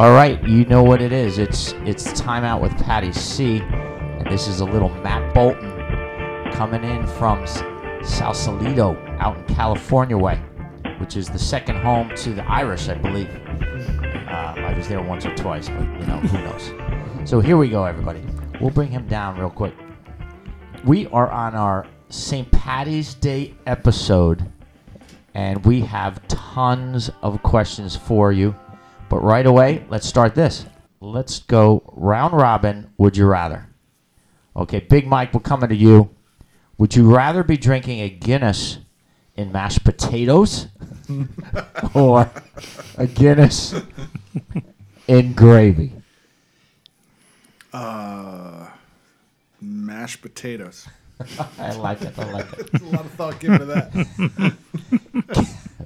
All right, you know what it is. It's it's time out with Patty C, and this is a little Matt Bolton coming in from Sausalito out in California way, which is the second home to the Irish, I believe. Uh, I was there once or twice, but you know who knows. So here we go, everybody. We'll bring him down real quick. We are on our St. Patty's Day episode, and we have tons of questions for you. But right away, let's start this. Let's go round robin. Would you rather? Okay, Big Mike, we're coming to you. Would you rather be drinking a Guinness in mashed potatoes or a Guinness in gravy? Uh, mashed potatoes. I like it. I like it. There's a lot of thought given to that.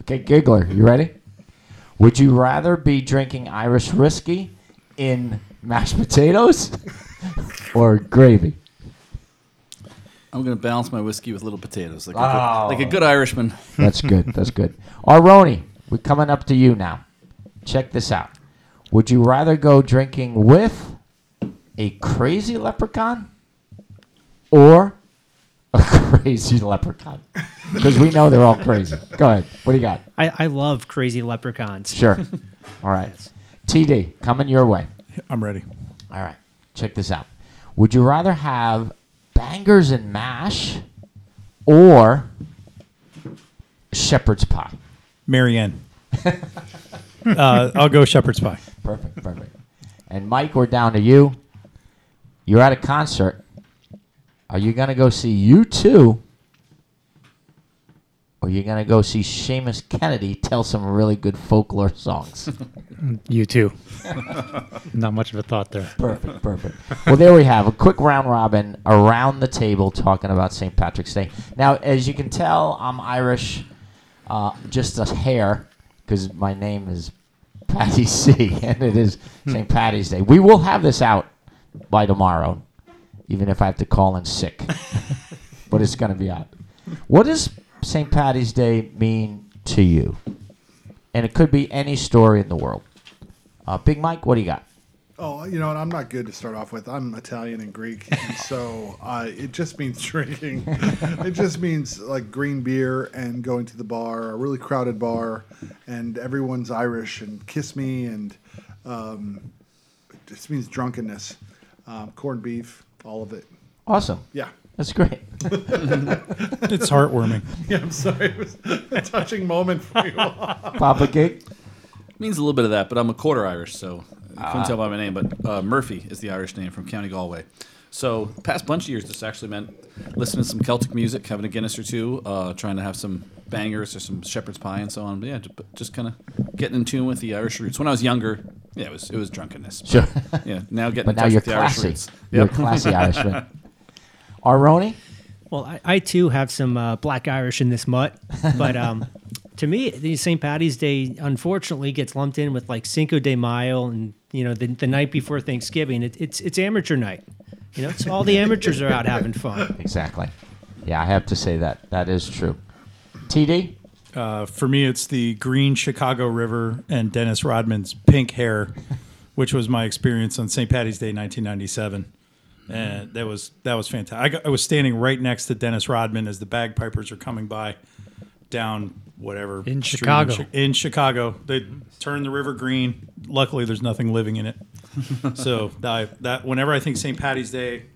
Okay, Giggler, you ready? Would you rather be drinking Irish whiskey in mashed potatoes or gravy? I'm gonna balance my whiskey with little potatoes, like, Oh. a, good, oh. like a good Irishman. That's good. That's good. Aroni, we're coming up to you now. Check this out. Would you rather go drinking with a crazy leprechaun or a crazy leprechaun? Because we know they're all crazy. Go ahead. What do you got? I, I love crazy leprechauns. Sure. All right. TD, coming your way. I'm ready. All right. Check this out. Would you rather have bangers and mash or shepherd's pie? Marianne. uh, I'll go shepherd's pie. Perfect, perfect. And Mike, we're down to you. You're at a concert. Are you gonna go see U2? Or you gonna go see Seamus Kennedy tell some really good folklore songs? U2. Not much of a thought there. Perfect, perfect. Well, there we have a quick round robin around the table talking about St. Patrick's Day. Now, as you can tell, I'm Irish, uh, just a hair, because my name is Patty C, and it is St. Patty's Day. We will have this out by tomorrow, even if I have to call in sick. but it's going to be out. What does St. Patty's Day mean to you? And it could be any story in the world. Uh, Big Mike, what do you got? Oh, you know what? I'm not good to start off with. I'm Italian and Greek, and so uh, it just means drinking. it just means like green beer and going to the bar, a really crowded bar, and everyone's Irish and kiss me, and um, it just means drunkenness, um, corned beef, all of it. Awesome. Yeah. That's great. It's heartwarming. Yeah, I'm sorry. It was a touching moment for you. all. Papa Gig. Means a little bit of that, but I'm a quarter Irish, so you Ah. couldn't tell by my name. But uh, Murphy is the Irish name from County Galway. So past bunch of years, this actually meant listening to some Celtic music, having a Guinness or two, uh, trying to have some bangers or some shepherd's pie and so on. But yeah, just, just kind of getting in tune with the Irish roots. When I was younger, yeah, it was it was drunkenness. But, Sure. Yeah, now getting But in now touch you're with the Irish classy. roots. You're a classy Irishman. Aroni? Well, I, I too have some uh, black Irish in this mutt, but um, to me, the St. Patty's Day unfortunately gets lumped in with like Cinco de Mayo and you know the, the night before Thanksgiving. It, it's it's amateur night. You know, it's all the amateurs are out having fun. Exactly. Yeah, I have to say that. That is true. TD? Uh, for me, it's the green Chicago River and Dennis Rodman's pink hair, which was my experience on St. Patty's Day, 1997. And mm-hmm. that was that was fantastic. I, got, I was standing right next to Dennis Rodman as the bagpipers are coming by down whatever In street Chicago. Chi- in Chicago, they mm-hmm. turned the river green. Luckily, there's nothing living in it. so that, that whenever I think St. Patty's Day,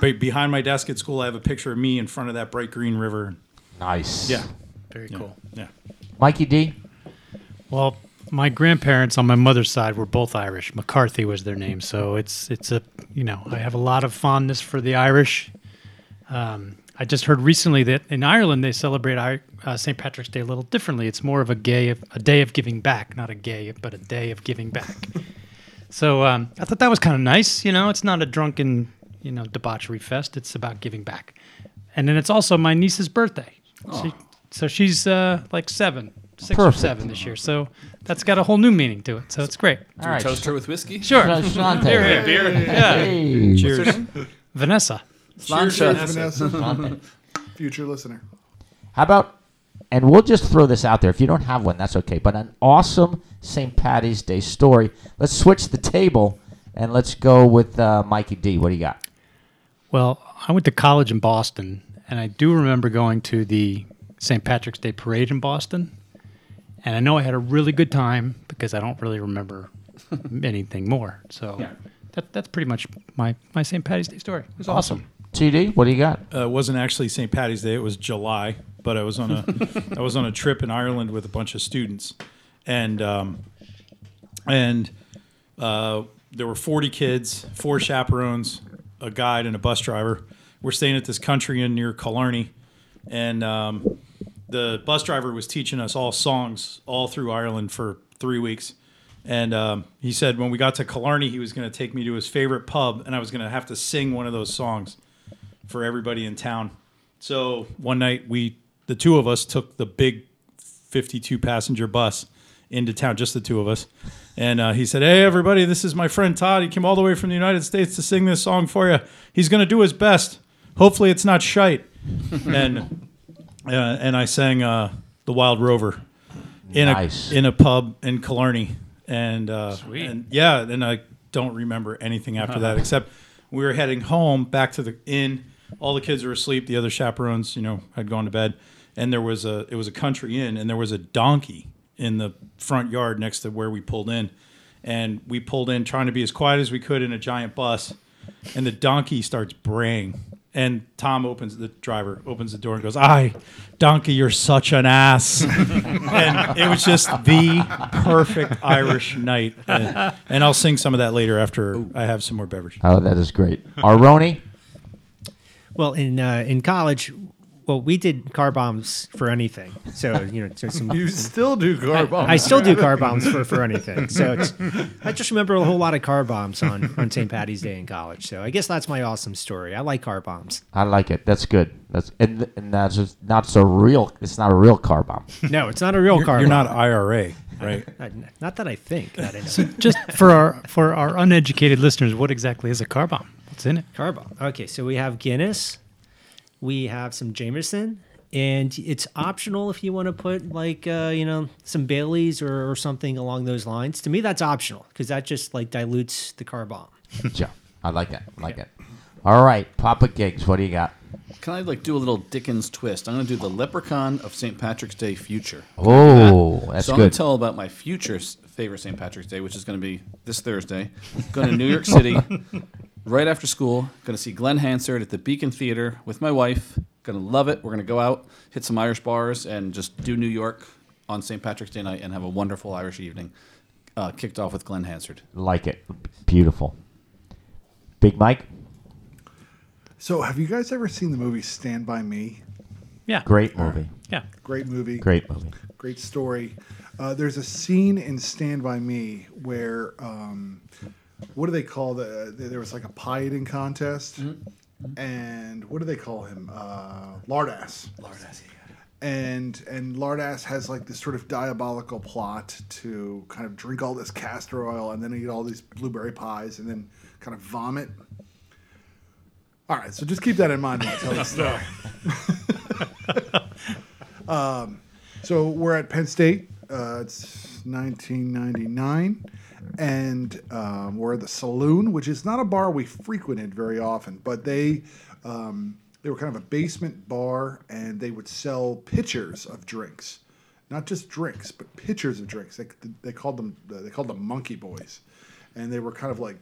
behind my desk at school, I have a picture of me in front of that bright green river. Nice. Yeah, Very yeah, cool. Yeah. Mikey D? Well, my grandparents on my mother's side were both Irish. McCarthy was their name, so it's it's a you know I have a lot of fondness for the Irish. Um, I just heard recently that in Ireland they celebrate I- uh, St. Patrick's Day a little differently. It's more of a gay of, a day of giving back, not a gay, but a day of giving back. so um, I thought that was kind of nice. You know, it's not a drunken you know debauchery fest. It's about giving back, and then it's also my niece's birthday. She, so she's uh, like seven, six Perfect. or seven this year. So that's got a whole new meaning to it. So it's great. All right. Toast her with whiskey. Sure. Sláinte. Here, here. Yeah. Hey. Cheers. Vanessa. Sláinte. Cheers, Vanessa. Future listener. How about and we'll just throw this out there. If you don't have one, that's okay. But an awesome St. Patty's Day story. Let's switch the table and let's go with uh, Mikey D. What do you got? Well, I went to college in Boston, and I do remember going to the St. Patrick's Day parade in Boston. And I know I had a really good time because I don't really remember anything more. So that, that's pretty much my, my St. Patty's Day story. It was awesome. TD, what do you got? Uh, it wasn't actually St. Patty's Day; it was July. But I was on a I was on a trip in Ireland with a bunch of students, and um, and uh, there were forty kids, four chaperones, a guide, and a bus driver. We're staying at this country inn near Killarney, and um, the bus driver was teaching us all songs all through Ireland for three weeks. And um, he said when we got to Killarney, he was going to take me to his favorite pub, and I was going to have to sing one of those songs for everybody in town. So one night we, the two of us, took the big 52 passenger bus into town, just the two of us. And uh, he said, "Hey, everybody, this is my friend Todd. He came all the way from the United States to sing this song for you. He's going to do his best. Hopefully, it's not shite." and uh, and I sang uh, "The Wild Rover" in Nice. a in a pub in Killarney. And uh, Sweet. and yeah, and I don't remember anything after that except we were heading home back to the inn. All the kids were asleep. The other chaperones, you know, had gone to bed, and there was a it was a country inn, and there was a donkey in the front yard next to where we pulled in, and we pulled in trying to be as quiet as we could in a giant bus, and the donkey starts braying. And Tom opens the driver opens the door and goes, "Aye, donkey, you're such an ass." and it was just the perfect Irish night. And, and I'll sing some of that later after I have some more beverage. Oh, that is great. Aroni, Well, in uh, in college, well, we did car bombs for anything. So you know, so some, You still do car bombs. I still do car bombs for, for anything. So it's, I just remember a whole lot of car bombs on, on St. Patty's Day in college. So I guess that's my awesome story. I like car bombs. I like it. That's good. That's and, and that's just not so real. It's not a real car bomb. No, it's not a real car You're bomb. not IRA, right? Uh, Not that I think. That I know. Just for our for our uneducated listeners, what exactly is a car bomb? What's in it? car bomb. Okay, so we have Guinness, we have some Jameson, and it's optional if you want to put like uh, you know some Baileys or, or something along those lines. To me, that's optional because that just like dilutes the car bomb. Yeah, I like it. I like it. All right, Papa Gigs, what do you got? Can I like do a little Dickens twist? I'm going to do the Leprechaun of St. Patrick's Day future. Oh, that's so I'm going to tell about my future favorite St. Patrick's Day, which is going to be this Thursday. Going to New York City right after school. Going to see Glen Hansard at the Beacon Theater with my wife. Going to love it. We're going to go out, hit some Irish bars, and just do New York on St. Patrick's Day night and have a wonderful Irish evening. Uh, kicked off with Glen Hansard. Like it. Beautiful. Big Mike, So, have you guys ever seen the movie Stand by Me? Yeah. great movie. Yeah. Great movie. Great movie. Great story. Uh, there's a scene in Stand by Me where, um, what do they call the? There was like a pie eating contest, and what do they call him? Uh, Lardass. Lardass. And and Lardass has like this sort of diabolical plot to kind of drink all this castor oil and then eat all these blueberry pies and then kind of vomit. All right, so just keep that in mind when I tell the story. So we're at Penn State. Uh, it's 1999, and um, we're at the Saloon, which is not a bar we frequented very often, but they um, they were kind of a basement bar, and they would sell pitchers of drinks, not just drinks, but pitchers of drinks. They, they called them they called them Monkey Boys, and they were kind of like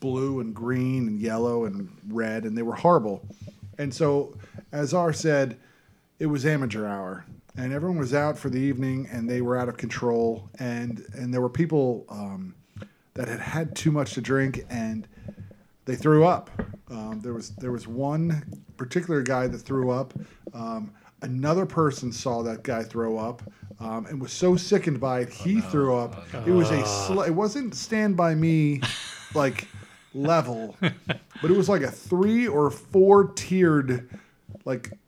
blue and green and yellow and red, and they were horrible. And so, as R said, it was amateur hour, and everyone was out for the evening, and they were out of control, and and there were people um, that had had too much to drink, and they threw up. Um, there was there was one particular guy that threw up. Um, another person saw that guy throw up. Um, and was so sickened by it, he threw up. It was a sl- it wasn't stand by me, like level, but it was like a three or four tiered, like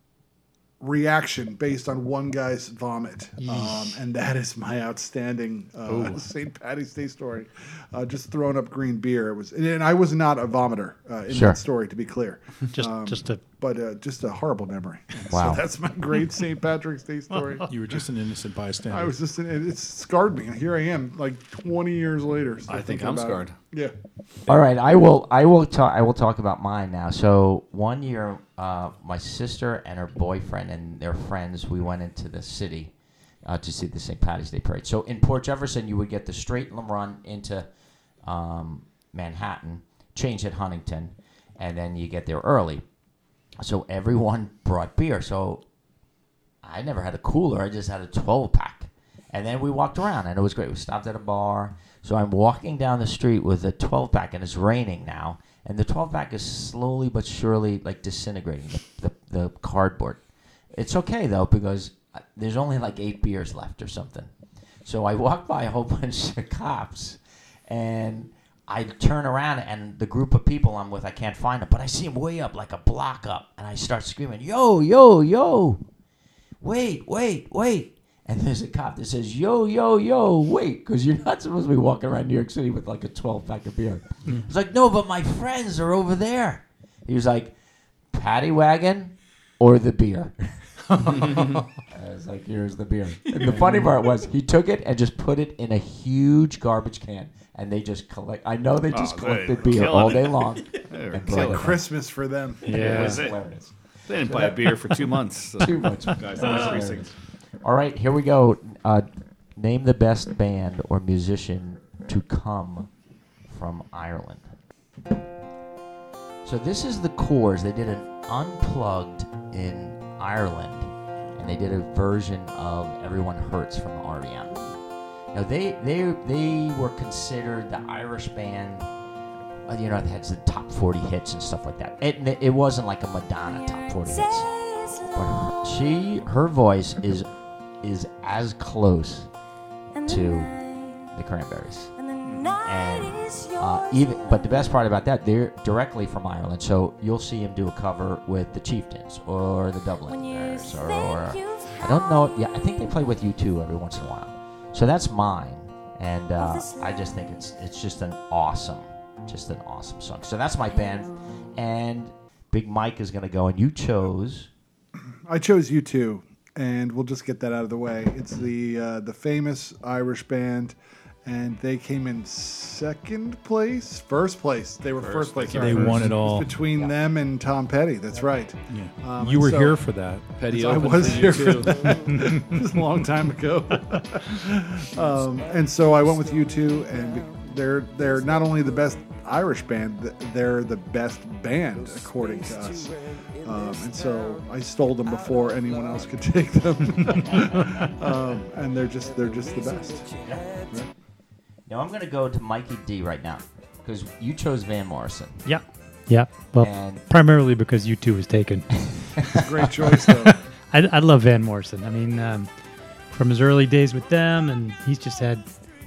reaction based on one guy's vomit, um, and that is my outstanding uh, St. Patty's Day story. Uh, just throwing up green beer. It was, and I was not a vomiter uh, in Sure. that story, to be clear. Just just a But uh, just a horrible memory. Wow. So that's my great St. Patrick's Day story. You were just an innocent bystander. I was just, It scarred me. And here I am, like 20 years later. still I think thinking I'm about it. scarred. Yeah. All right, I will. I will talk. I will talk about mine now. So one year, uh, my sister and her boyfriend and their friends, we went into the city uh, to see the St. Patty's Day parade. So in Port Jefferson, you would get the straight run into um, Manhattan, change at Huntington, and then you get there early. So everyone brought beer. So I never had a cooler. I just had a 12 pack. And then we walked around and it was great. We stopped at a bar. So I'm walking down the street with a 12 pack and it's raining now. And the 12 pack is slowly but surely like disintegrating the, the, the cardboard. It's okay though because uh, there's only like eight beers left or something. So I walk by a whole bunch of cops and I turn around and the group of people I'm with, I can't find them, but I see them way up, like a block up. And I start screaming, yo, yo, yo wait, wait, wait. And there's a cop that says, yo, yo, yo, wait, because you're not supposed to be walking around New York City with like a 12 pack of beer. Hmm. It's like, no, but my friends are over there. He was like, paddy wagon or the beer? I was like, here's the beer. And the funny part was he took it and just put it in a huge garbage can. And they just collect. I know they just Oh, collected were beer killing all it. day long. They were It's like. Christmas for them. It yeah. was hilarious. They didn't buy a beer for two months. So. Too much. Guys, that was precinct. All right, here we go. Uh, name the best band or musician to come from Ireland. So this is the Corrs. They did an unplugged in Ireland, and they did a version of "Everyone Hurts" from REM. Now they they they were considered the Irish band. uh, You know, that had the top 40 hits and stuff like that. It, it wasn't like a Madonna top 40 hits. But she, her voice is is as close to the Cranberries. And uh, even, but the best part about that, they're directly from Ireland, so you'll see him do a cover with the Chieftains or the Dubliners or, or I don't know. Yeah, I think they play with U2 every once in a while. So that's mine, and uh, I just think it's it's just an awesome, just an awesome song. So that's my band, and Big Mike is gonna go, and you chose. I chose U2, and we'll just get that out of the way. It's the uh, the famous Irish band, and they came in second place, first place. They were first, place. they sorry. They won it It all. was between them and Tom Petty. That's right. Yeah. Um, you were so- here for that. Petty I was for here for too. It was a long time ago. um, and so I went with U2, and they're they're not only the best Irish band, they're the best band according to us. Um, and so I stole them before anyone else could take them. um, and they're just they're just the best. Now I'm gonna go to Mikey D right now because you chose Van Morrison, Yeah. Yeah. Well, and primarily because U2 was taken. Great choice though. I, I love Van Morrison. I mean, um, from his early days with them, and he's just had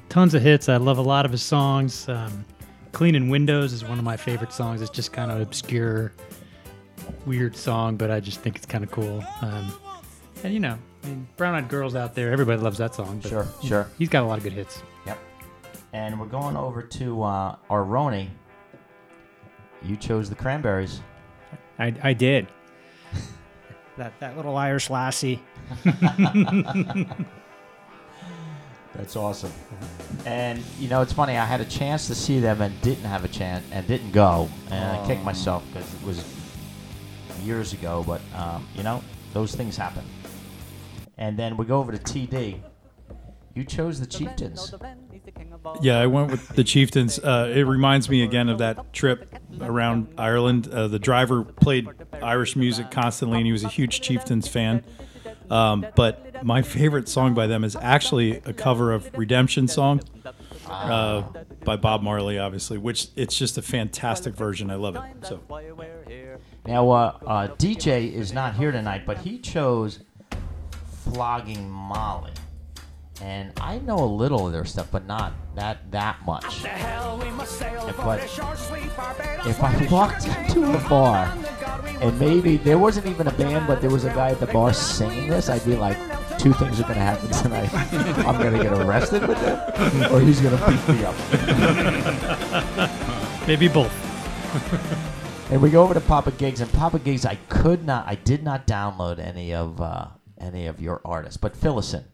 tons of hits. I love a lot of his songs. Um, Cleaning Windows is one of my favorite songs. It's just kind of obscure, weird song, but I just think it's kind of cool. Um, and you know, I mean, Brown Eyed Girls out there, everybody loves that song. But Sure, you know, sure. He's got a lot of good hits. Yep. And we're going over to uh, Aroni. You chose the Cranberries. I, I did. that that little Irish lassie. That's awesome. And you know, it's funny. I had a chance to see them and didn't have a chance and didn't go, and I kicked myself because it was years ago. But um, you know, those things happen. And then we go over to TD. You chose the Chieftains. Yeah, I went with the Chieftains. Uh, it reminds me again of that trip around Ireland. Uh, the driver played Irish music constantly, and he was a huge Chieftains fan. Um, but my favorite song by them is actually a cover of Redemption Song uh, by Bob Marley, obviously, which it's just a fantastic version. I love it. So Now, uh, uh, DJ is not here tonight, but he chose Flogging Molly. And I know a little of their stuff, but not that that much. But if I walked into a bar and maybe there wasn't even a band, but there was a guy at the bar singing this, I'd be like, two things are going to happen tonight. I'm going to get arrested with it, or he's going to beat me up. Maybe both. And we go over to Papa Gigs, and Papa Gigs, I could not, I did not download any of uh, any of your artists, but fill us in.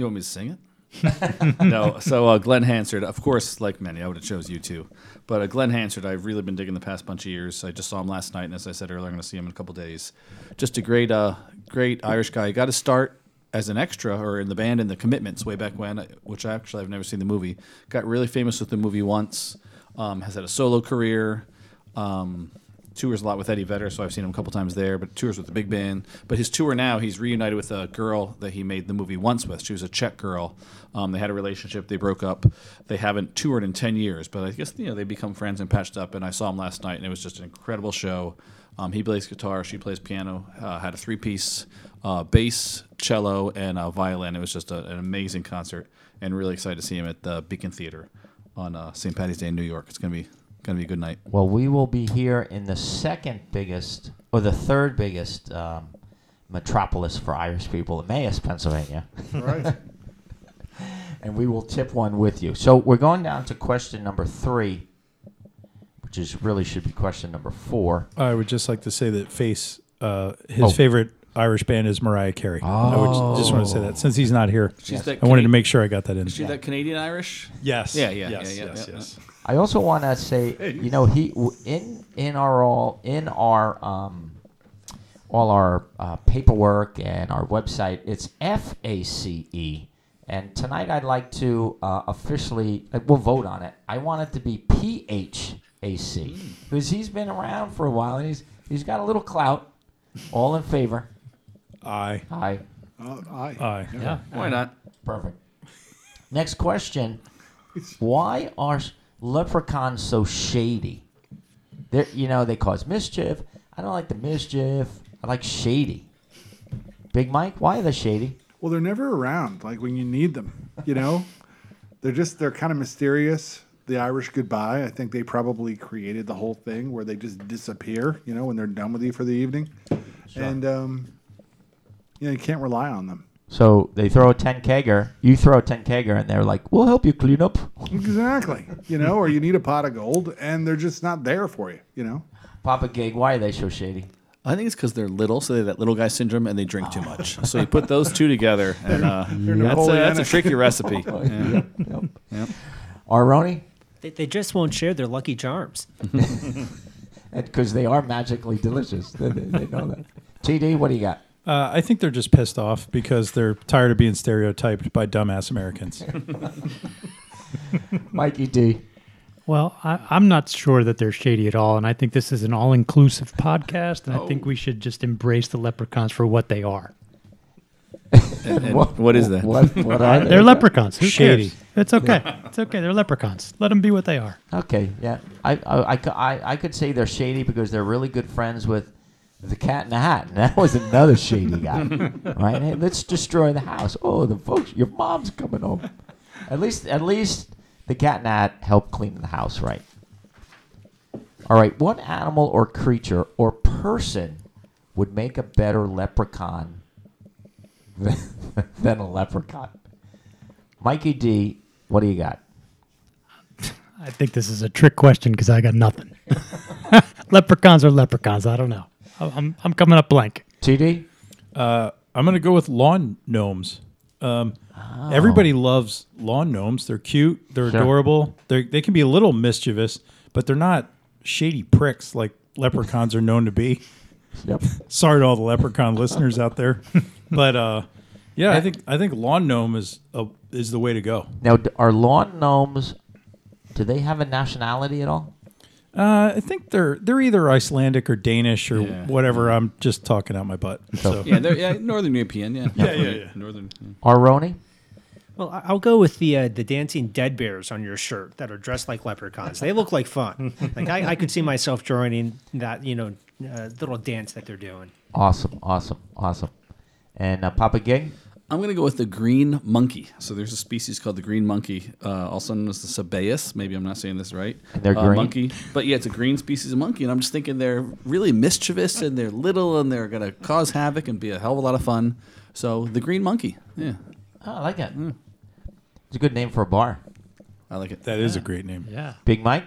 You want me to sing it? no. So uh, Glen Hansard, of course, like many, I would have chose U2. But uh, Glen Hansard, I've really been digging the past bunch of years. I just saw him last night, and as I said earlier, I'm going to see him in a couple days. Just a great, uh, great Irish guy. Got to start as an extra or in the band in the Commitments way back when, which I actually I've never seen the movie. Got really famous with the movie once. Um, has had a solo career. Um, tours a lot with Eddie Vedder, so I've seen him a couple times there. But tours with the big band. But his tour now, he's reunited with a girl that he made the movie once with. She was a Czech girl. Um, they had a relationship. They broke up. They haven't toured in ten years, but I guess you know they become friends and patched up. And I saw him last night, and it was just an incredible show. Um, he plays guitar, she plays piano. Uh, had a three-piece uh, bass, cello, and uh, violin. It was just a, an amazing concert, and really excited to see him at the Beacon Theater on uh, St. Patty's Day in New York. It's gonna be gonna be a good night. Well, we will be here in the second biggest, or the third biggest um, metropolis for Irish people, Emmaus, Pennsylvania. Right. and we will tip one with you. So we're going down to question number three, which is really should be question number four. I would just like to say that Face, uh, his Oh. favorite Irish band is Mariah Carey. I would just want to say that since he's not here, She's that I wanted to Cana- make sure I got that in. Is she that Canadian Irish? Yes. Yeah, yeah, yes, yeah, yeah, yes, yeah, yes. I also want to say, you know, he in in our all in our um, all our uh, paperwork and our website, it's F A C E. And tonight, I'd like to uh, officially, uh, we'll vote on it. I want it to be P H A C because he's been around for a while and he's he's got a little clout. All in favor? Aye. Aye. Uh, I. Aye. Yeah. Why not? Perfect. Next question: Why are s- leprechauns so shady? They're, you know, they cause mischief. I don't like the mischief. I like shady. Big Mike, why are they shady? Well, they're never around, like when you need them. You know, they're just they're kind of mysterious. The Irish goodbye. I think they probably created the whole thing where they just disappear. You know, when they're done with you for the evening, and um, you know you can't rely on them. So they throw a ten kegger. You throw a ten kegger, and they're like, "We'll help you clean up." Exactly. You know, or you need a pot of gold, and they're just not there for you. You know. Papa Gig, why are they so shady? I think it's because they're little, so they have that little guy syndrome, and they drink too much. So you put those two together, and uh, that's, a, that's a tricky recipe. Yeah. Yep. Aroni, They, they just won't share their lucky charms. because they are magically delicious. they, they- they know that. TD, what do you got? Uh, I think they're just pissed off because they're tired of being stereotyped by dumbass Americans. Mikey D. Well, I, I'm not sure that they're shady at all, and I think this is an all-inclusive podcast, and I think we should just embrace the leprechauns for what they are. And, and what is that? What, what are they? They're leprechauns. Who Shady. cares? It's okay. It's okay. They're leprechauns. Let them be what they are. Okay, yeah. I, I, I, I, I could say they're shady because they're really good friends with the cat in the hat. And that was another shady guy. right? Hey, let's destroy the house. Oh, the folks, your mom's coming home. At least, at least the cat in the hat helped clean the house, right? All right. What animal or creature or person would make a better leprechaun than, than a leprechaun? Mikey D, what do you got? I think this is a trick question because I got nothing. leprechauns are leprechauns. I don't know. I- I'm, I'm coming up blank. TD? Uh, I'm going to go with lawn gnomes. Um, Everybody loves lawn gnomes. They're cute. They're Sure. adorable. They they can be a little mischievous, but they're not shady pricks like leprechauns are known to be. Yep. Sorry to all the leprechaun listeners out there, but uh, yeah, I think I think lawn gnome is a, is the way to go. Now, are lawn gnomes? Do they have a nationality at all? Uh, I think they're they're either Icelandic or Danish or Yeah. whatever. I'm just talking out my butt. So Yeah, they're yeah, Northern European. Yeah, Yeah, yeah, yeah. Northern. yeah. Aroni? Well, I- I'll go with the uh, the dancing dead bears on your shirt that are dressed like leprechauns. They look like fun. like I, I could see myself joining that you know uh, little dance that they're doing. Awesome, awesome, awesome. And uh, Papa Gig? I'm going to go with the green monkey. So there's a species called the green monkey, uh, also known as the Sabaeus. Maybe I'm not saying this right. And they're uh, green? monkey, but yeah, it's a green species of monkey, and I'm just thinking they're really mischievous and they're little and they're going to cause havoc and be a hell of a lot of fun. So the green monkey, yeah, Oh, I like it. It's a good name for a bar. I like it. That is a great name. Yeah. Big Mike.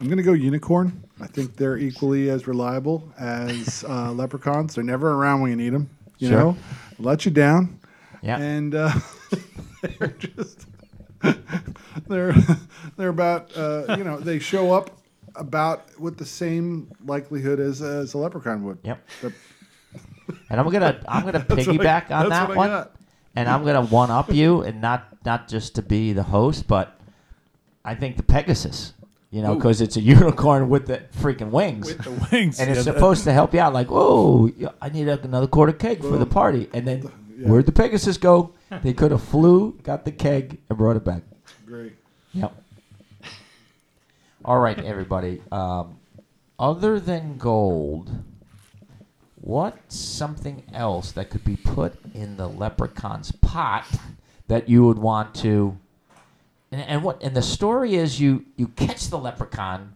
I'm going to go unicorn. I think they're equally as reliable as uh, leprechauns. They're never around when you need them. You Sure. know, let you down, Yeah. and uh, they're just they're they're about uh, you know they show up about with the same likelihood as as a leprechaun would. Yep. They're- And I'm gonna I'm gonna what I- piggyback on that one, and I'm gonna one up you, and not not just to be the host, but I think the Pegasus. You know, because it's a unicorn with the freaking wings. The wings. and it's yeah, that- supposed to help you out. Like, oh, I need a, another quarter keg for the party. And then. Where'd the Pegasus go? They could have flew, got the keg, and brought it back. Great. Yep. All right, everybody. Um, other than gold, what's something else that could be put in the leprechaun's pot that you would want to? And, and what? And the story is, you you catch the leprechaun,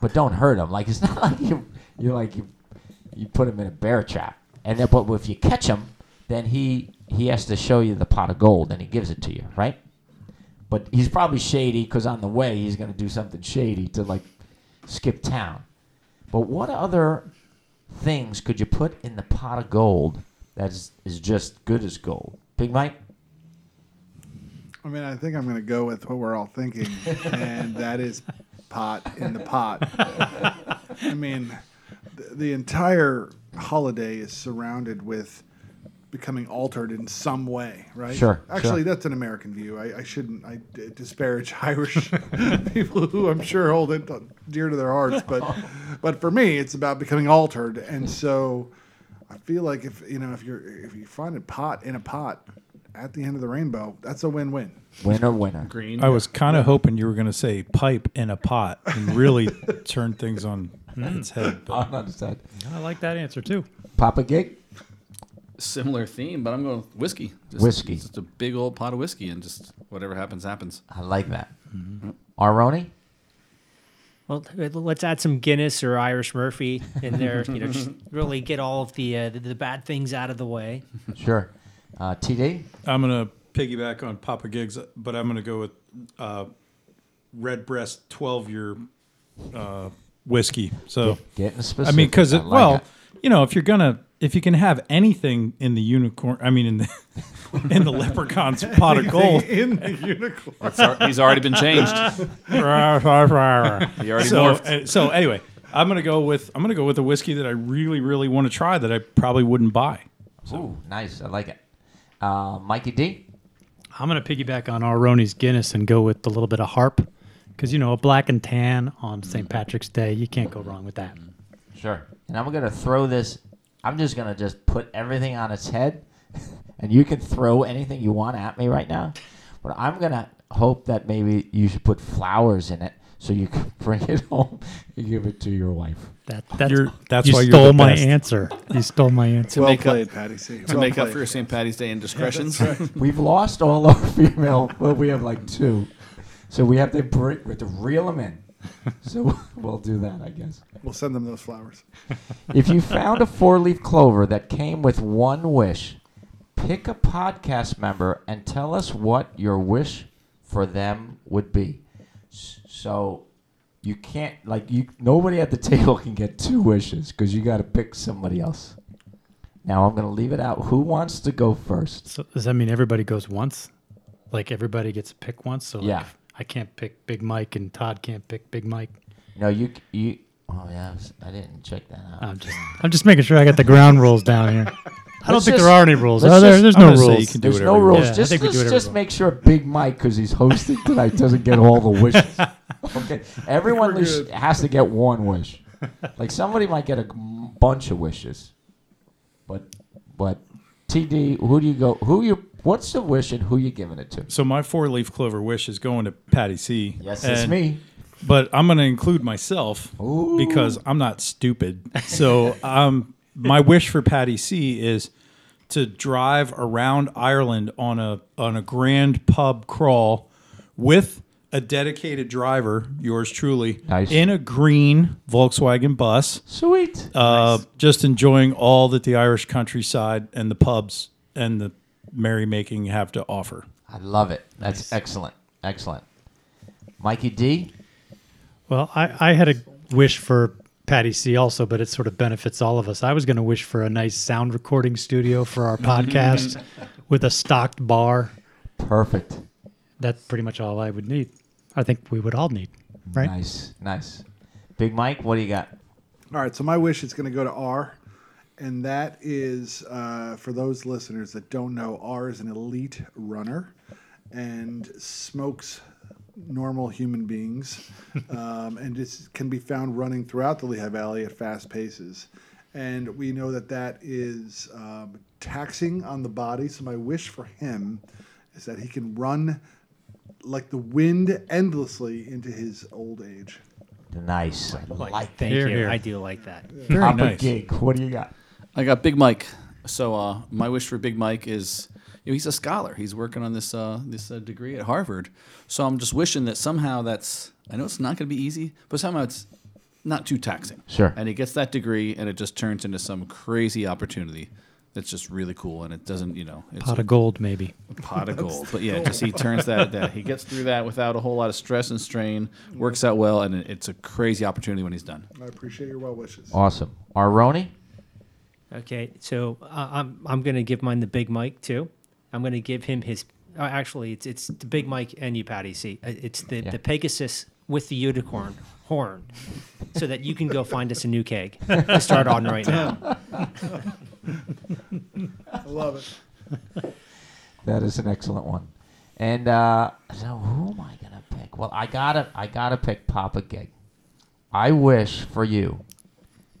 but don't hurt him. Like it's not like you you like you you put him in a bear trap. And then, but if you catch him, then he he has to show you the pot of gold, and he gives it to you, right? But he's probably shady because on the way he's going to do something shady to like skip town. But what other things could you put in the pot of gold that is, is just good as gold? Big Mike? I mean, I think I'm going to go with what we're all thinking, and that is pot in the pot. I mean, the, the entire holiday is surrounded with becoming altered in some way, right? Sure, Actually, sure. that's an American view. I, I shouldn't I d- disparage Irish people who I'm sure hold it dear to their hearts, but but for me, it's about becoming altered, and so I feel like if you know if you're if you find a pot in a pot at the end of the rainbow, that's a win-win. Winner, winner. Green. I was kind of hoping you were going to say pipe in a pot and really turn things on its head. but- I don't. I like that answer too. Papa Gig? Similar theme, but I'm going with whiskey. Just, Whiskey. Just a big old pot of whiskey, and just whatever happens, happens. I like that. Aroni? Well, let's add some Guinness or Irish Murphy in there. You know, just really get all of the uh, the, the bad things out of the way. Sure. Uh, TD? I'm going to piggyback on Papa Gigs, but I'm going to go with uh, Redbreast 12 year uh, whiskey. So, Getting I specific. mean, because, like well, it. you know, if you're going to, if you can have anything in the unicorn, I mean, in the, in the leprechaun's pot of gold. in the unicorn. It's al- he's already been changed. He already so, morphed. uh, so anyway, I'm gonna go with I'm gonna go with a whiskey that I really really want to try that I probably wouldn't buy. Ooh, nice. I like it. Uh, Mikey D? I'm going to piggyback on Aroni's Guinness and go with a little bit of harp. Because, you know, a black and tan on St. Patrick's Day, you can't go wrong with that. Sure. And I'm gonna throw this. I'm just gonna just put everything on its head, and you can throw anything you want at me right now. But I'm gonna hope that maybe you should put flowers in it so you can bring it home and give it to your wife. That, that's, You're- that's you why you're stole the my best. answer. You stole my answer. well make up- Patty C. to Well make up for your St. Patty's Day indiscretions. We've lost all our female. Well, we have like two, so we have to bring we have to reel them in. So we'll do that, I guess. We'll send them those flowers. If you found a four leaf clover that came with one wish, pick a podcast member and tell us what your wish for them would be. So you can't like you nobody at the table can get two wishes because you got to pick somebody else. Now I'm gonna leave it out. Who wants to go first? So does that mean everybody goes once? Like everybody gets to pick once? So like, Yeah. I can't pick Big Mike and Todd can't pick Big Mike. No, you you. Oh yeah, I was- I didn't check that out. I'm just I'm just making sure I got the ground rules down here. I don't Let's think just- there are any rules. let's there? There's I'm no rules. you can do There's whatever no rules. want. Yeah, I just think let's whatever just make sure Big Mike, because he's hosting tonight, doesn't get all the wishes. Okay, everyone we're least good. has to get one wish. Like somebody might get a bunch of wishes, but but TD, who do you go? Who you? What's the wish and who you giving it to? So my four leaf clover wish is going to Patty C. Yes, it's And- me. But I'm going to include myself Ooh. because I'm not stupid. So um, my wish for Patty C is to drive around Ireland on a on a grand pub crawl with a dedicated driver, yours truly, Nice. in a green Volkswagen bus, Sweet. uh, just enjoying all that the Irish countryside and the pubs and the merrymaking have to offer. I love it. That's excellent. Excellent. Mikey D. Well, I, I had a wish for Patty C also, but it sort of benefits all of us. I was going to wish for a nice sound recording studio for our podcast with a stocked bar. Perfect. That's pretty much all I would need. I think we would all need, right? Nice. Nice. Big Mike, what do you got? All right, so my wish is going to go to R, and that is uh, for those listeners that don't know, R is an elite runner and smokes normal human beings, um, and just can be found running throughout the Lehigh Valley at fast paces. And we know that that is um, taxing on the body. So my wish for him is that he can run like the wind endlessly into his old age. Nice. I like that. Thank Here, you. here. I do like that. Very Papa nice. Gig, what do you got? I got Big Mike. So uh, my wish for Big Mike is, you know, he's a scholar. He's working on this uh, this uh, degree at Harvard. So I'm just wishing that somehow that's. I know it's not going to be easy, but somehow it's not too taxing. Sure. And he gets that degree, and it just turns into some crazy opportunity. That's just really cool, and it doesn't, you know, it's Pot a of gold, maybe. pot of gold. But yeah, just he turns that, that he gets through that without a whole lot of stress and strain. Works out well, and it's a crazy opportunity when he's done. I appreciate your well wishes. Awesome. Aroni? Okay, so uh, I'm I'm gonna give mine the Big Mike too. I'm gonna give him his. Uh, actually, it's it's the Big Mike and you, Patty. See, Uh, it's the Yeah. the Pegasus with the unicorn horn, so that you can go find us a new keg to start on right now. I love it. That is an excellent one. And uh, so who am I gonna pick? Well, I gotta I gotta pick Papa Gig. I wish for you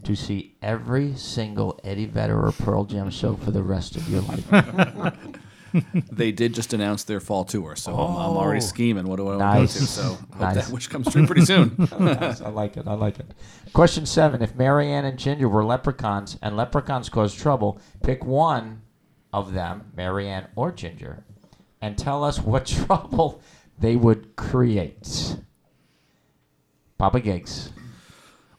to see every single Eddie Vedder or Pearl Jam show for the rest of your life. They did just announce their fall tour, so I'm, I'm oh. already Oh. scheming. What do I Nice. want to go to? So hope Nice. that wish comes true pretty soon. Nice, I like it. I like it. Question seven: If Marianne and Ginger were leprechauns and leprechauns cause trouble, pick one of them, Marianne or Ginger, and tell us what trouble they would create. Papa Gigs.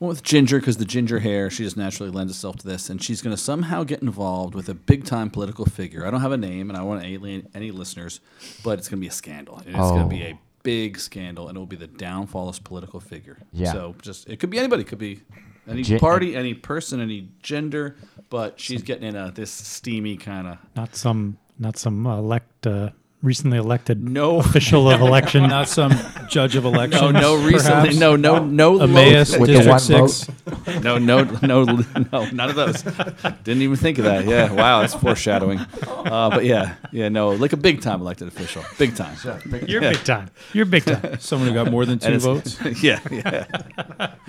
Well, with Ginger, because the ginger hair, she just naturally lends itself to this, and she's going to somehow get involved with a big time political figure. I don't have a name, and I don't want to alien any listeners, but it's going to be a scandal. And It's going Oh. to be a big scandal, and it will be the downfall of this political figure. Yeah. So just it could be anybody. It could be any Gen- party, any person, any gender, but she's getting in a this steamy kind of Not some, not some elect, uh, recently elected no. official of election. Not some judge of elections. No, no, recently, no, no, no, Emmaus low- With the District one Six. no, no, no, no, none of those. Didn't even think of that. Yeah, wow, that's foreshadowing. Uh, but yeah, yeah, no, like a big time elected official, big time. You're big time. You're big time. Someone who got more than two votes. yeah, yeah,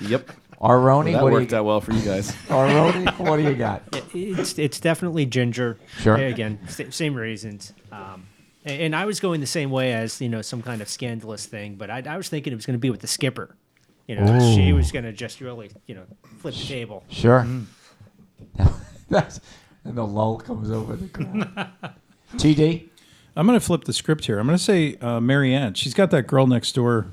yep. Aroni, That what worked out well for you guys. Aroni, what do you got? It's it's definitely Ginger. Sure. Again, sa- same reasons. Um, and, and I was going the same way as you know some kind of scandalous thing, but I, I was thinking it was going to be with the skipper. You know, she was going to just really you know flip the table. Sure. That's, and the lull comes over the crowd. TD. I'm going to flip the script here. I'm going to say uh, Marianne. She's got that girl next door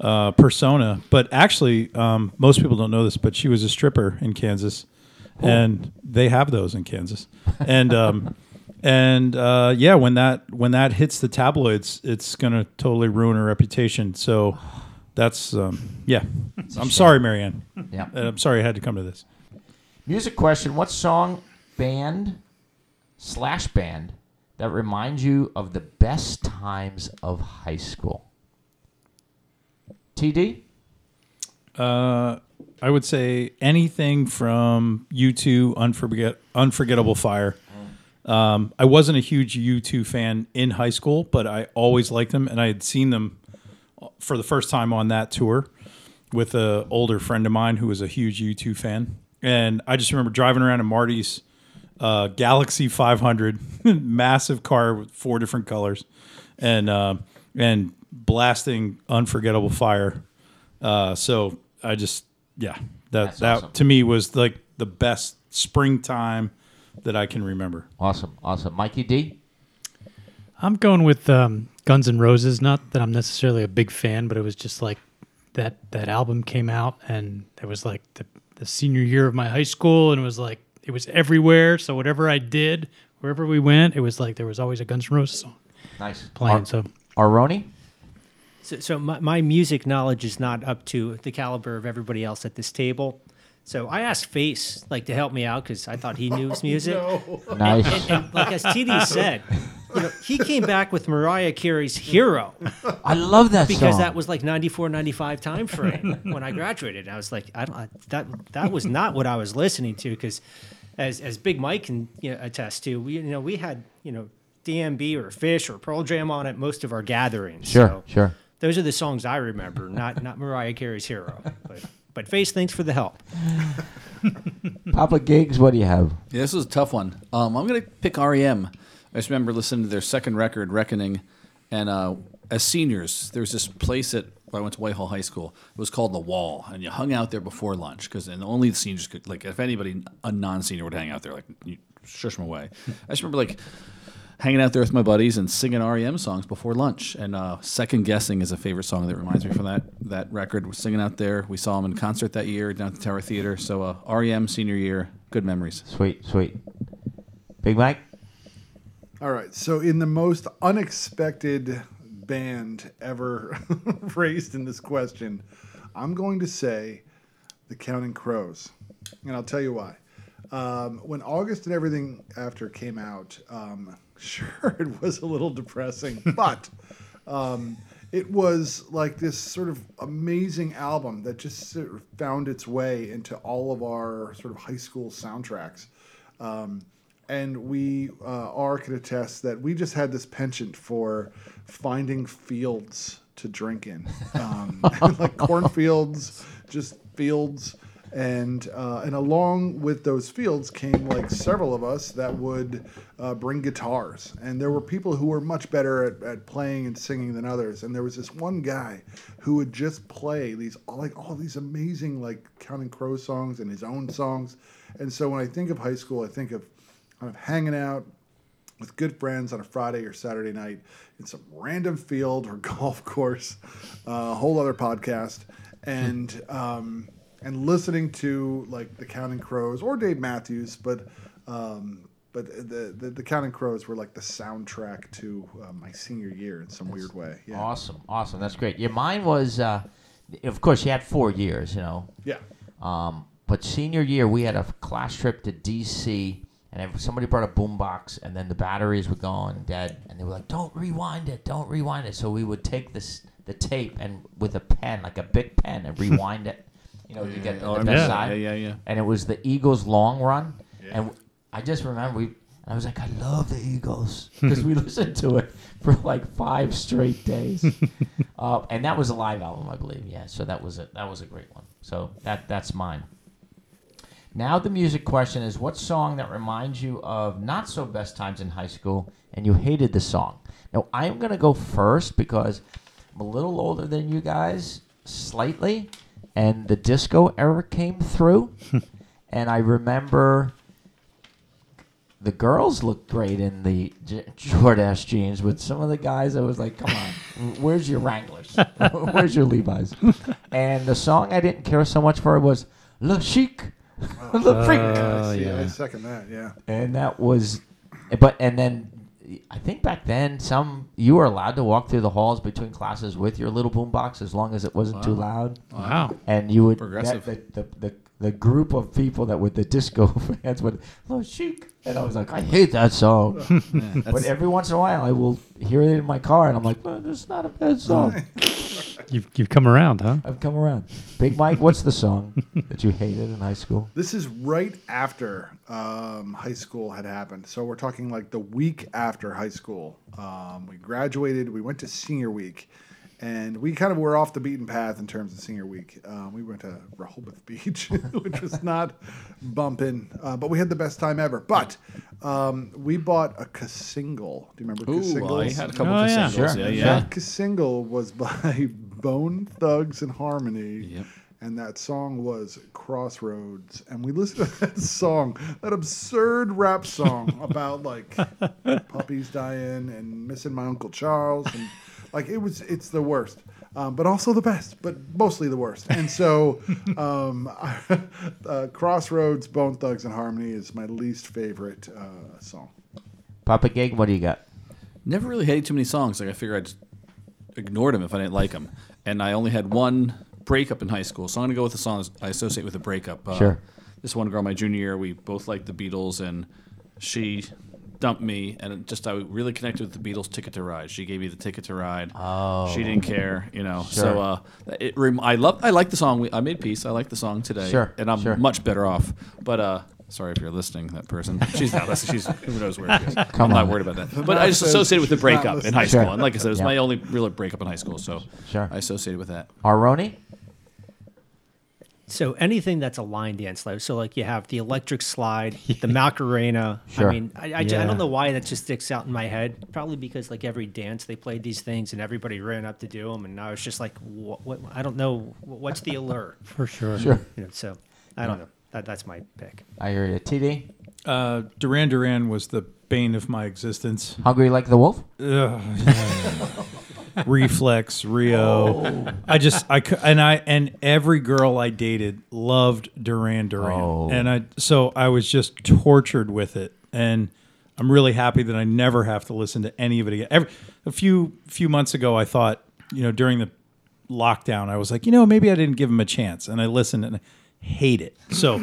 uh, persona, but actually, um, most people don't know this, but she was a stripper in Kansas, and they have those in Kansas, and um, and uh, yeah, when that when that hits the tabloids, it's going to totally ruin her reputation. So that's um, yeah. I'm sorry, Marianne. Yeah. Uh, I'm sorry I had to come to this. Music question: What song, band, slash band that reminds you of the best times of high school? TD. Uh, I would say anything from U2, Unforget, Unforgettable Fire. Um, I wasn't a huge U2 fan in high school, but I always liked them, and I had seen them for the first time on that tour with an older friend of mine who was a huge U2 fan. And I just remember driving around in Marty's uh, Galaxy 500, massive car with four different colors, and uh, and blasting "Unforgettable Fire." Uh, so I just yeah, that That's that awesome. to me was like the best springtime that I can remember. Awesome, awesome. Mikey D. I'm going with um, Guns N' Roses. Not that I'm necessarily a big fan, but it was just like that that album came out, and it was like the, the senior year of my high school, and it was like it was everywhere. So whatever I did, wherever we went, it was like there was always a Guns N' Roses song Nice. playing. Ar- so Aroni. So, so my, my music knowledge is not up to the caliber of everybody else at this table. So I asked Face like to help me out because I thought he knew his oh, music. Nice. And like as TD said, you know, he came back with Mariah Carey's "Hero" I love that because song. that was like 94, 95 time frame when I graduated. I was like, I don't I, that that was not what I was listening to because, as as Big Mike can you know, attest to, we you know we had you know DMB or Phish or Pearl Jam on at most of our gatherings. Sure, So sure. those are the songs I remember, not not Mariah Carey's "Hero." But but Face, thanks for the help. Papa Gigs, what do you have? Yeah, this was a tough one. Um, I'm gonna pick REM. I just remember listening to their second record, Reckoning, and uh, as seniors, there was this place at where I went to Whitehall High School. It was called the Wall, and you hung out there before lunch because and only the seniors could like if anybody a non-senior would hang out there, like you shush them away. I just remember like hanging out there with my buddies and singing REM songs before lunch. And uh, Second Guessing is a favorite song that reminds me from that that record. We're singing out there. We saw them in concert that year down at the Tower Theater. So uh, REM senior year, good memories. Sweet, sweet. Big Mike. All right. So, in the most unexpected band ever raised in this question, I'm going to say the Counting Crows. And I'll tell you why. Um, when August and everything after came out, um, sure, it was a little depressing, but um, it was like this sort of amazing album that just sort of found its way into all of our sort of high school soundtracks. Um, and we uh, are can attest that we just had this penchant for finding fields to drink in, um, like cornfields, just fields, and uh, and along with those fields came like several of us that would uh, bring guitars, and there were people who were much better at, at playing and singing than others, and there was this one guy who would just play these like all these amazing like Counting Crow songs and his own songs, and so when I think of high school, I think of kind of hanging out with good friends on a Friday or Saturday night in some random field or golf course, uh, a whole other podcast, and um, and listening to like the Counting Crows or Dave Matthews, but um, but the, the the Counting Crows were like the soundtrack to uh, my senior year in some weird way. Yeah, Awesome, awesome. That's great. Yeah, mine was, uh, of course, you had four years, you know. yeah. Um, but senior year, we had a class trip to DC, and somebody brought a boombox, and then the batteries were gone dead, and they were like, "Don't rewind it, don't rewind it." So we would take this the tape and with a pen, like a big pen, and rewind it. You know, you get the, the best yeah, side. yeah, yeah, yeah. And it was the Eagles' long run, and I just remember we. I was like, I love the Eagles because we listened to it for like five straight days, uh, and that was a live album, I believe. Yeah, so that was a that was a great one. So that that's mine. Now the music question is: What song that reminds you of not so best times in high school, and you hated the song? Now I'm gonna go first because I'm a little older than you guys, slightly, and the disco era came through, and I remember the girls looked great in the j- short ass jeans, but some of the guys, I was like, come on, where's your Wranglers? where's your Levi's? And the song I didn't care so much for was Le Chic, Le Freak. Oh, I, see, I second that. Yeah. And that was, but, and then I think back then, some, you were allowed to walk through the halls between classes with your little boombox as long as it wasn't too loud Wow. and you would Progressive. that- the, the, the, the group of people that were the disco fans would oh chic and I was like I hate that song but every once in a while I will hear it in my car and I'm like oh, this is not a bad song You've, you've come around, huh? I've come around Big Mike what's the song that you hated in high school This is right after um, high school had happened. So we're talking like the week after high school. Um, we graduated, we went to senior week, and we kind of were off the beaten path in terms of senior week. Um, we went to Rehoboth Beach, which was not bumping, uh, but we had the best time ever. But um, we bought a Cassingle. Do you remember Ooh, Cassingles? I had a couple Oh, of yeah. singles. Sure, Yeah, yeah. That single was by Bone Thugs-n-Harmony. Yep. and that song was Crossroads. And we listened to that song, that absurd rap song about like puppies dying and missing my uncle Charles, and like it was, it's the worst. Um, but also the best, but mostly the worst. And so, um, uh, Crossroads, Bone Thugs-n-Harmony is my least favorite uh, song. Papa Gig, what do you got? Never really hated too many songs. Like I figured I just ignored them if I didn't like them. And I only had one breakup in high school, so I'm gonna go with the songs I associate with a breakup. Uh, Sure. This one girl, my junior year, we both liked the Beatles, and she dumped me, and just I really connected with the Beatles' "Ticket to Ride." She gave me the ticket to ride. Oh. She didn't care, you know. Sure. So uh, it rem- I love I like the song. We, I made peace. I like the song today, Sure, and I'm sure. much better off. But uh, sorry if you're listening, that person. She's not listening. She's who knows where she is. Come I'm on. not worried about that. But I just associated with the breakup in high school, Sure. and like I said, it was Yeah. my only real breakup in high school. So Sure. I associated with that. Aroni? So anything that's a line dance, like so, like you have the electric slide, the Macarena. Sure. I mean, I Yeah. don't know why that just sticks out in my head. Probably because like every dance they played these things and everybody ran up to do them, and I was just like, what? what I don't know what's the allure. for sure. Sure. You know, so I don't know. That, that's my pick. I hear you. TD? Uh, Duran Duran was the bane of my existence. Hungry like the wolf? Ugh, yeah. Reflex, Rio. I just I cou- and I and every girl I dated loved Duran Duran, Oh. and I so I was just tortured with it, and I'm really happy that I never have to listen to any of it again. Every, a few few months ago, I thought you know during the lockdown, I was like, you know, maybe I didn't give him a chance, and I listened and I hate it. So,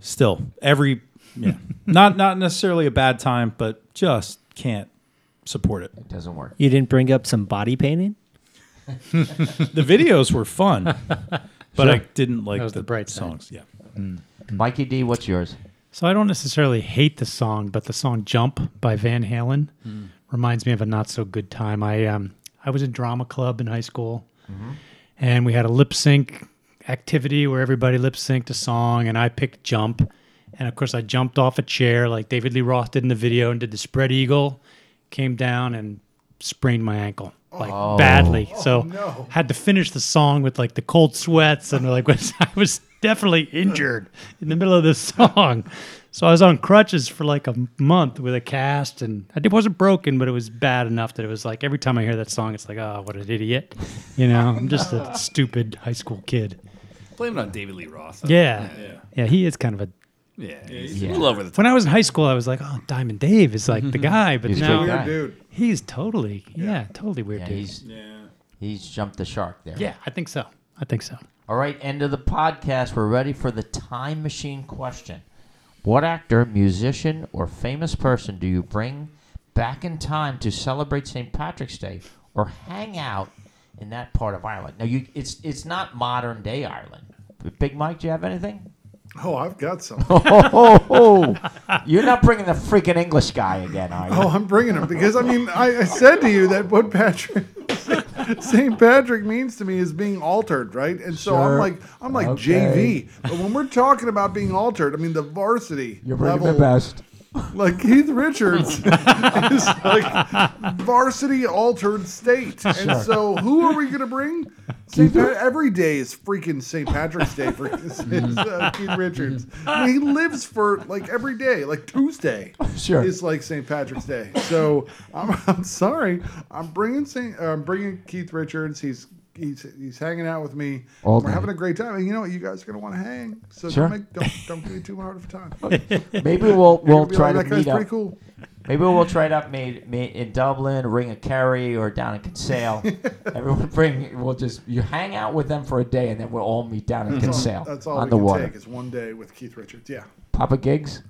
still every yeah, not not necessarily a bad time, but just can't support it. It doesn't work. You didn't bring up some body painting? The videos were fun, but I didn't like That was the, the bright side. songs. Yeah, mm. Mikey D, what's yours? So I don't necessarily hate the song, but the song "Jump" by Van Halen mm. reminds me of a not so good time. I um I was in drama club in high school, mm-hmm. and we had a lip sync activity where everybody lip synced a song, and I picked "Jump," and of course I jumped off a chair like David Lee Roth did in the video and did the spread eagle, came down and sprained my ankle like Oh. badly. Oh, so no. had to finish the song with like the cold sweats and like was, I was definitely injured in the middle of this song. So I was on crutches for like a month with a cast and it wasn't broken, but it was bad enough that it was like every time I hear that song, it's like, oh, what an idiot. You know, I'm just a stupid high school kid. Blame it on David Lee Roth. Yeah. Yeah. He is kind of a. yeah, he's Yeah. a little over the top. When I was in high school, I was like, oh, Diamond Dave is like the mm-hmm. guy, but He's a now good guy. Weird dude. he's totally, yeah, totally weird Yeah, dude. he's he's jumped the shark there. yeah, I think so. I think so. All right, end of the podcast. We're ready for the time machine question. What actor, musician, or famous person do you bring back in time to celebrate St. Patrick's Day or hang out in that part of Ireland? Now, you it's it's not modern day Ireland. Big Mike, do you have anything? Oh, I've got some. Oh, oh, oh. You're not bringing the freaking English guy again, are you? Oh, I'm bringing him because I mean I, I said to you that what Patrick St. Patrick means to me is being altered, right? And so I'm like I'm like Okay. JV, but when we're talking about being altered, I mean the varsity You're bringing level, the best. Like Keith Richards is like varsity altered state, and so who are we gonna bring? St. Pat- every day is freaking St. Patrick's Day for is, uh, Keith Richards. I mean, he lives for like every day, like Tuesday Sure. is like St. Patrick's Day. So I'm, I'm sorry, I'm bringing St. Uh, I'm bringing Keith Richards. He's he's he's hanging out with me. All We're day. having a great time. And you know what? You guys are gonna want to hang. So Sure. don't, make, don't don't give me too hard of a time. Maybe we'll we'll try like, to meet up. cool. Maybe we'll try it up meet, meet in Dublin, Ring of Kerry, or down in Kinsale. Everyone bring. We'll just you hang out with them for a day, and then we'll all meet down in That's all, that's all on we the can water. take is one day with Keith Richards. Yeah. Papa Gigs.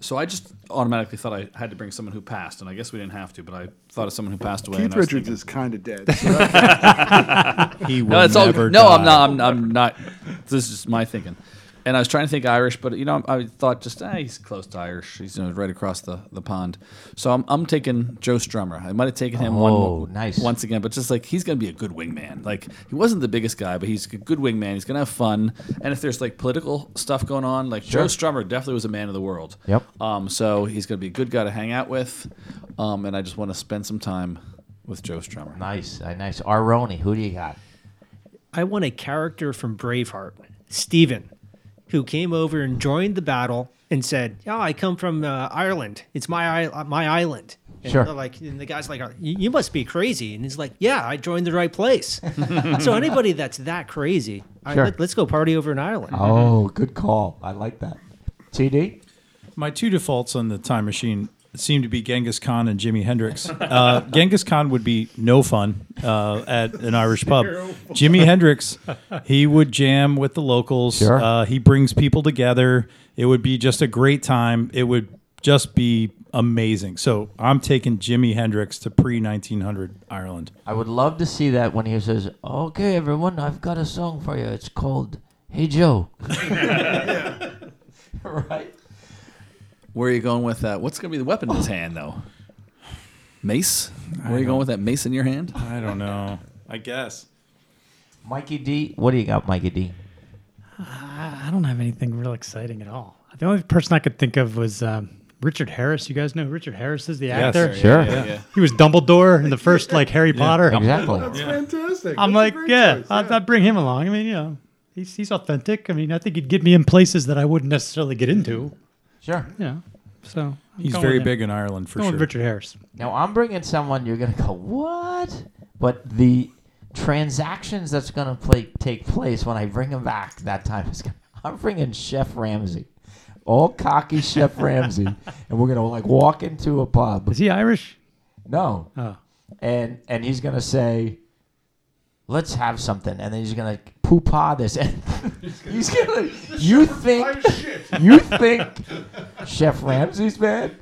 So I just automatically thought I had to bring someone who passed, and I guess we didn't have to, but I thought of someone who passed away. and Keith I was Richards thinking- is kind of dead. So that- he will No, it's all never no. I'm die. not. I'm, I'm not. This is just my thinking. And I was trying to think Irish, but you know, I thought just ah, he's close to Irish. He's you know, right across the, the pond. So I'm, I'm taking Joe Strummer. I might have taken him one Oh, mo- nice. once again, but just like he's gonna be a good wingman. Like he wasn't the biggest guy, but he's a good wingman. He's gonna have fun. And if there's like political stuff going on, like Joe Strummer definitely was a man of the world. Yep. Um. So he's gonna be a good guy to hang out with. Um. And I just want to spend some time with Joe Strummer. Nice, uh, nice. Aroni, who do you got? I want a character from Braveheart, Stephen, who came over and joined the battle and said, "Yeah, I come from uh, Ireland. It's my i- my island." And Sure. Like, and the guy's like, "You you must be crazy," and he's like, "Yeah, I joined the right place." so anybody that's that crazy, I, Sure. let, us go party over in Ireland. Oh, good call. I like that. TD? My two defaults on the time machine seem to be Genghis Khan and Jimi Hendrix. Uh, Genghis Khan would be no fun uh, at an Irish pub. Jimi Hendrix, he would jam with the locals. Sure. Uh, he brings people together. It would be just a great time. It would just be amazing. So I'm taking Jimi Hendrix to pre 1900 Ireland. I would love to see that when he says, "Okay, everyone, I've got a song for you. It's called Hey Joe." right? Where are you going with that? What's going to be the weapon in his hand, though? Mace? Where are you going with that mace in your hand? I don't know. I guess. Mikey D, what do you got, Mikey D? I don't have anything real exciting at all. The only person I could think of was um, Richard Harris. You guys know who Richard Harris is the Yes. actor. Sure. Yeah. He was Dumbledore in the first like Harry Potter. Exactly. That's fantastic. I'm That's a like, great yeah, choice, I'd, I'd bring him along. I mean, you know, he's he's authentic. I mean, I think he'd get me in places that I wouldn't necessarily get into. Sure. You know, so I'm He's going very with him. big in Ireland for Going sure. with Richard Harris. Now I'm bringing someone you're gonna go what? But the transactions that's gonna play take place when I bring him back that time is gonna, I'm bringing Chef Ramsay, all cocky Chef Ramsay, and we're gonna like walk into a pub. Is he Irish? No, Oh, and and he's gonna say, "Let's have something," and then he's gonna poo-pah this, and he's gonna. You think you think Chef Ramsay's bad?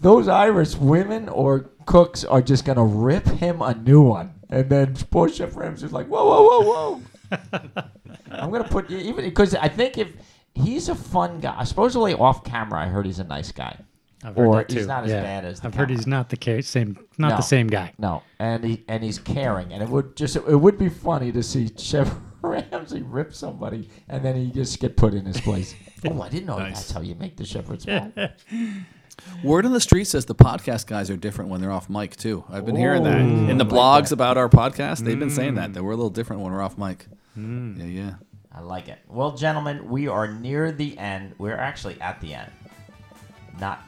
Those Irish women or cooks are just gonna rip him a new one, and then poor Chef Ramsay's like, "Whoa, whoa, whoa, whoa!" I'm gonna put you even because I think if he's a fun guy, supposedly off camera, I heard he's a nice guy. I've heard Or that too. he's not as yeah. bad as the I've heard camera. he's not the case, same, not No. the same guy. No, and he and he's caring, and it would just it would be funny to see Chef Ramsay rip somebody, and then he just get put in his place. oh, I didn't know that's how you make the shepherd's pie. Word on the street says the podcast guys are different when they're off mic, too. I've been hearing that. In the blogs about our podcast, they've been saying that, mm. that we're a little different when we're off mic. Mm. Yeah, yeah. I like it. Well, gentlemen, we are near the end. We're actually at the end. Not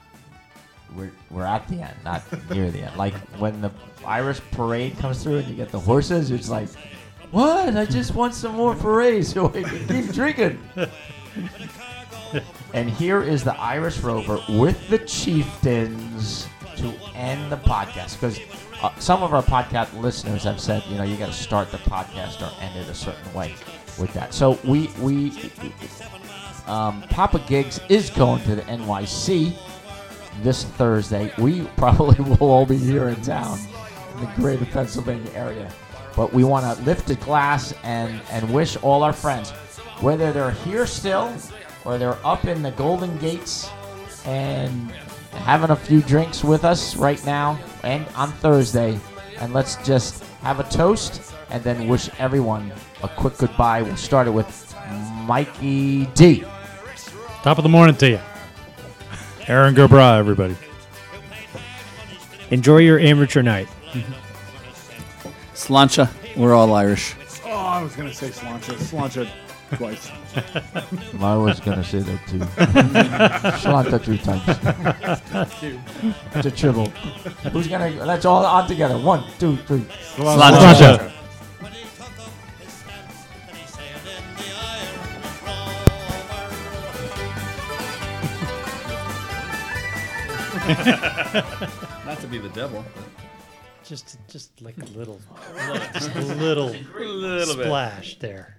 we're we're at the end, not near the end. Like when the Irish parade comes through and you get the horses, it's like, what? I just want some more parades so I can keep drinking. and here is the Irish Rover with the Chieftains to end the podcast because uh, some of our podcast listeners have said, you know, you got to start the podcast or end it a certain way with that. So we we um, Papa Gigs is going to the NYC this Thursday. We probably will all be here in town in the greater Pennsylvania area. But we want to lift a glass and, and wish all our friends, whether they're here still or they're up in the Golden Gates and having a few drinks with us right now and on Thursday. And let's just have a toast and then wish everyone a quick goodbye. We'll start it with Mikey D. Top of the morning to you. Erin go bragh, everybody. Enjoy your amateur night. Sláinte. We're all Irish. Oh, I was gonna say sláinte, sláinte twice. I was gonna say that too. Sláinte three times. to triple. Who's gonna? Let's all on together. One, two, three. Sláinte. Not to be the devil. Just, just like a little, just a little, splash there.